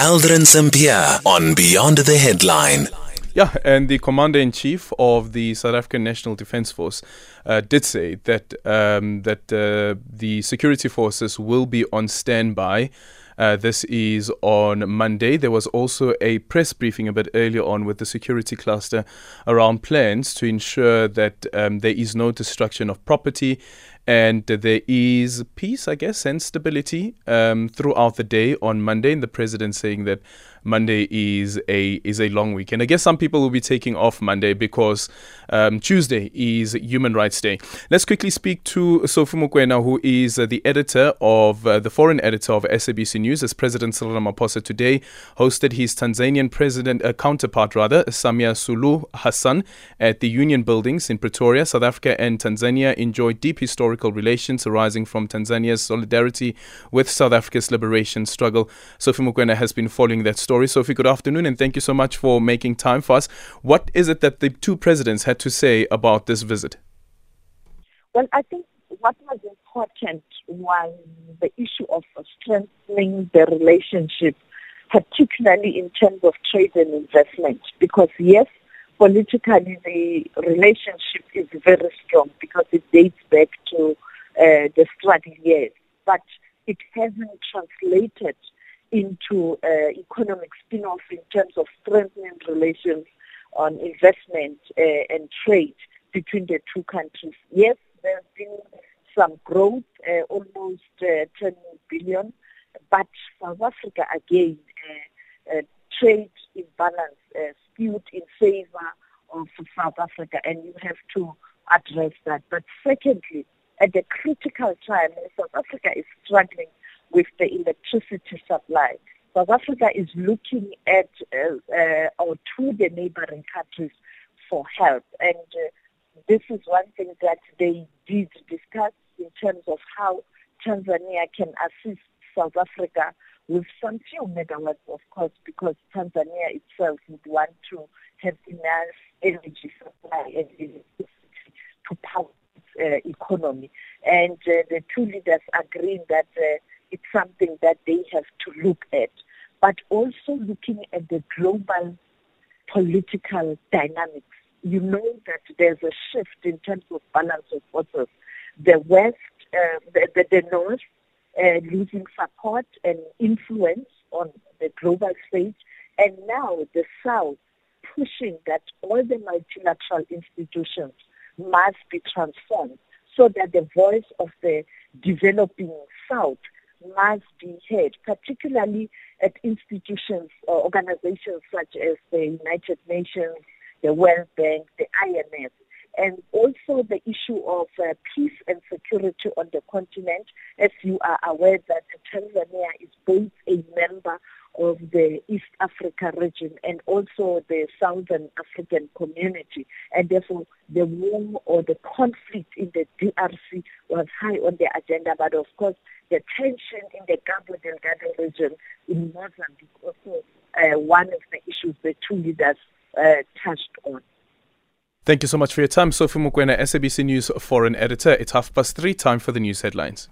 Aldrin Sampear on Beyond the Headline. Yeah, and the commander in chief of the South African National Defence Force uh, did say that um, that uh, the security forces will be on standby. Uh, this is on Monday. There was also a press briefing a bit earlier on with the security cluster around plans to ensure that um, there is no destruction of property and there is peace, I guess, and stability um, throughout the day on Monday. And the president saying that Monday is a is a long weekend. I guess some people will be taking off Monday because um, Tuesday is Human Rights Day. Let's quickly speak to Sophie Mokoena, who is uh, the editor of uh, the foreign editor of SABC News, as President Cyril Ramaphosa today hosted his Tanzanian president uh, counterpart, rather Samia Suluhu Hassan, at the Union Buildings in Pretoria. South Africa and Tanzania enjoy deep historical relations arising from Tanzania's solidarity with South Africa's liberation struggle. Sophie Mokoena has been following that story. Sophie, good afternoon, and thank you so much for making time for us. What is it that the two presidents had to say about this visit? Well, I think what was important was the issue of strengthening the relationship, particularly in terms of trade and investment, because yes, politically the relationship is very strong because it dates back to uh, the struggle years, but it hasn't translated into uh, economic spin-off in terms of strengthening relations on investment uh, and trade between the two countries. Yes, there's been some growth, uh, almost uh, 10 billion, but South Africa again, uh, trade imbalance in favor of South Africa, and you have to address that. But secondly, at the critical time, South Africa is struggling with the electricity supply. South Africa is looking at uh, uh, or to the neighboring countries for help. And uh, this is one thing that they did discuss in terms of how Tanzania can assist South Africa with some few megawatts, of course, because Tanzania itself would want to have enough energy supply and electricity to power its uh, economy. And uh, the two leaders agreed that uh, it's something that they have to look at, but also looking at the global political dynamics. You know that there's a shift in terms of balance of forces. The West, uh, the, the, the, North, uh, losing support and influence on the global stage, and now the South pushing that all the multilateral institutions must be transformed so that the voice of the developing South must be heard, particularly at institutions or organizations such as the United Nations, the World Bank, the IMF, and also the issue of uh, peace and security on the continent. As you are aware that Tanzania is both a member of the East Africa region and also the Southern African community. And therefore, the war or the conflict in the DRC was high on the agenda. But of course, the tension in the Cabo Delgado region in Mozambique also uh, one of the issues the two leaders uh, touched on. Thank you so much for your time. Sophie Mokoena, SABC News foreign editor. It's half past three, time for the news headlines.